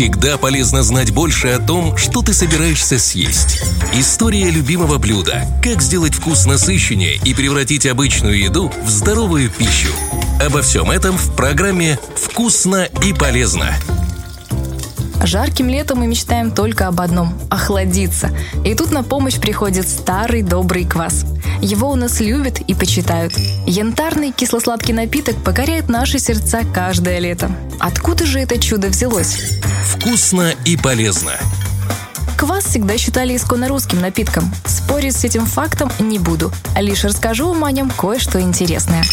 Всегда полезно знать больше о том, что ты собираешься съесть. История любимого блюда. Как сделать вкус насыщеннее и превратить обычную еду в здоровую пищу. Обо всем этом в программе «Вкусно и полезно». Жарким летом мы мечтаем только об одном – охладиться. И тут на помощь приходит старый добрый квас. Его у нас любят и почитают. Янтарный кисло-сладкий напиток покоряет наши сердца каждое лето. Откуда же это чудо взялось? Вкусно и полезно. Квас всегда считали исконно русским напитком. Спорить с этим фактом не буду, а лишь расскажу вам о нем кое-что интересное.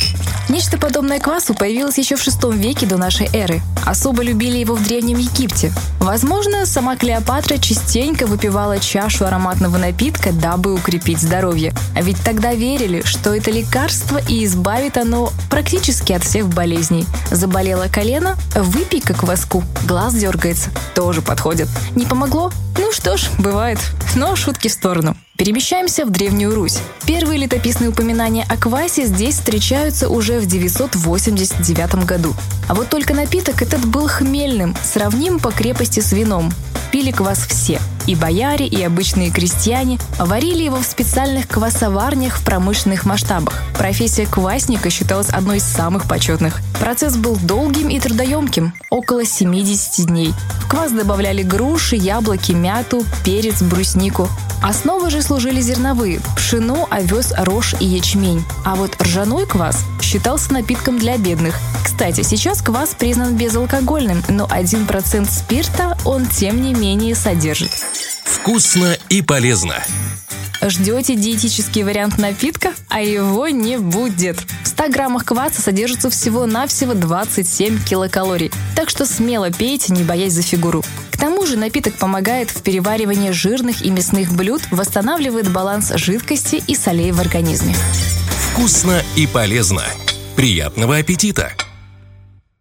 Нечто подобное квасу появилось еще в VI веке до нашей эры. Особо любили его в Древнем Египте. Возможно, сама Клеопатра частенько выпивала чашу ароматного напитка, дабы укрепить здоровье. А ведь тогда верили, что это лекарство и избавит оно практически от всех болезней. Заболело колено? Выпей-ка кваску. Глаз дергается. Тоже подходит. Не помогло? Что ж, бывает. Но шутки в сторону. Перемещаемся в Древнюю Русь. Первые летописные упоминания о квасе здесь встречаются уже в 989 году. А вот только напиток этот был хмельным, сравним по крепости с вином. Пили квас все – и бояре, и обычные крестьяне варили его в специальных квасоварнях в промышленных масштабах. Профессия квасника считалась одной из самых почетных. Процесс был долгим и трудоемким – около 70 дней. В квас добавляли груши, яблоки, мяту, перец, бруснику. Основой же служили зерновые – пшено, овес, рожь и ячмень. А вот ржаной квас считался напитком для бедных. Кстати, сейчас квас признан безалкогольным, но 1% спирта он тем не менее содержит. Вкусно и полезно. Ждете диетический вариант напитка, а его не будет. В 100 граммах кваса содержится всего-навсего 27 килокалорий, так что смело пейте, не боясь за фигуру. К тому же напиток помогает в переваривании жирных и мясных блюд, восстанавливает баланс жидкости и солей в организме. Вкусно и полезно. Приятного аппетита!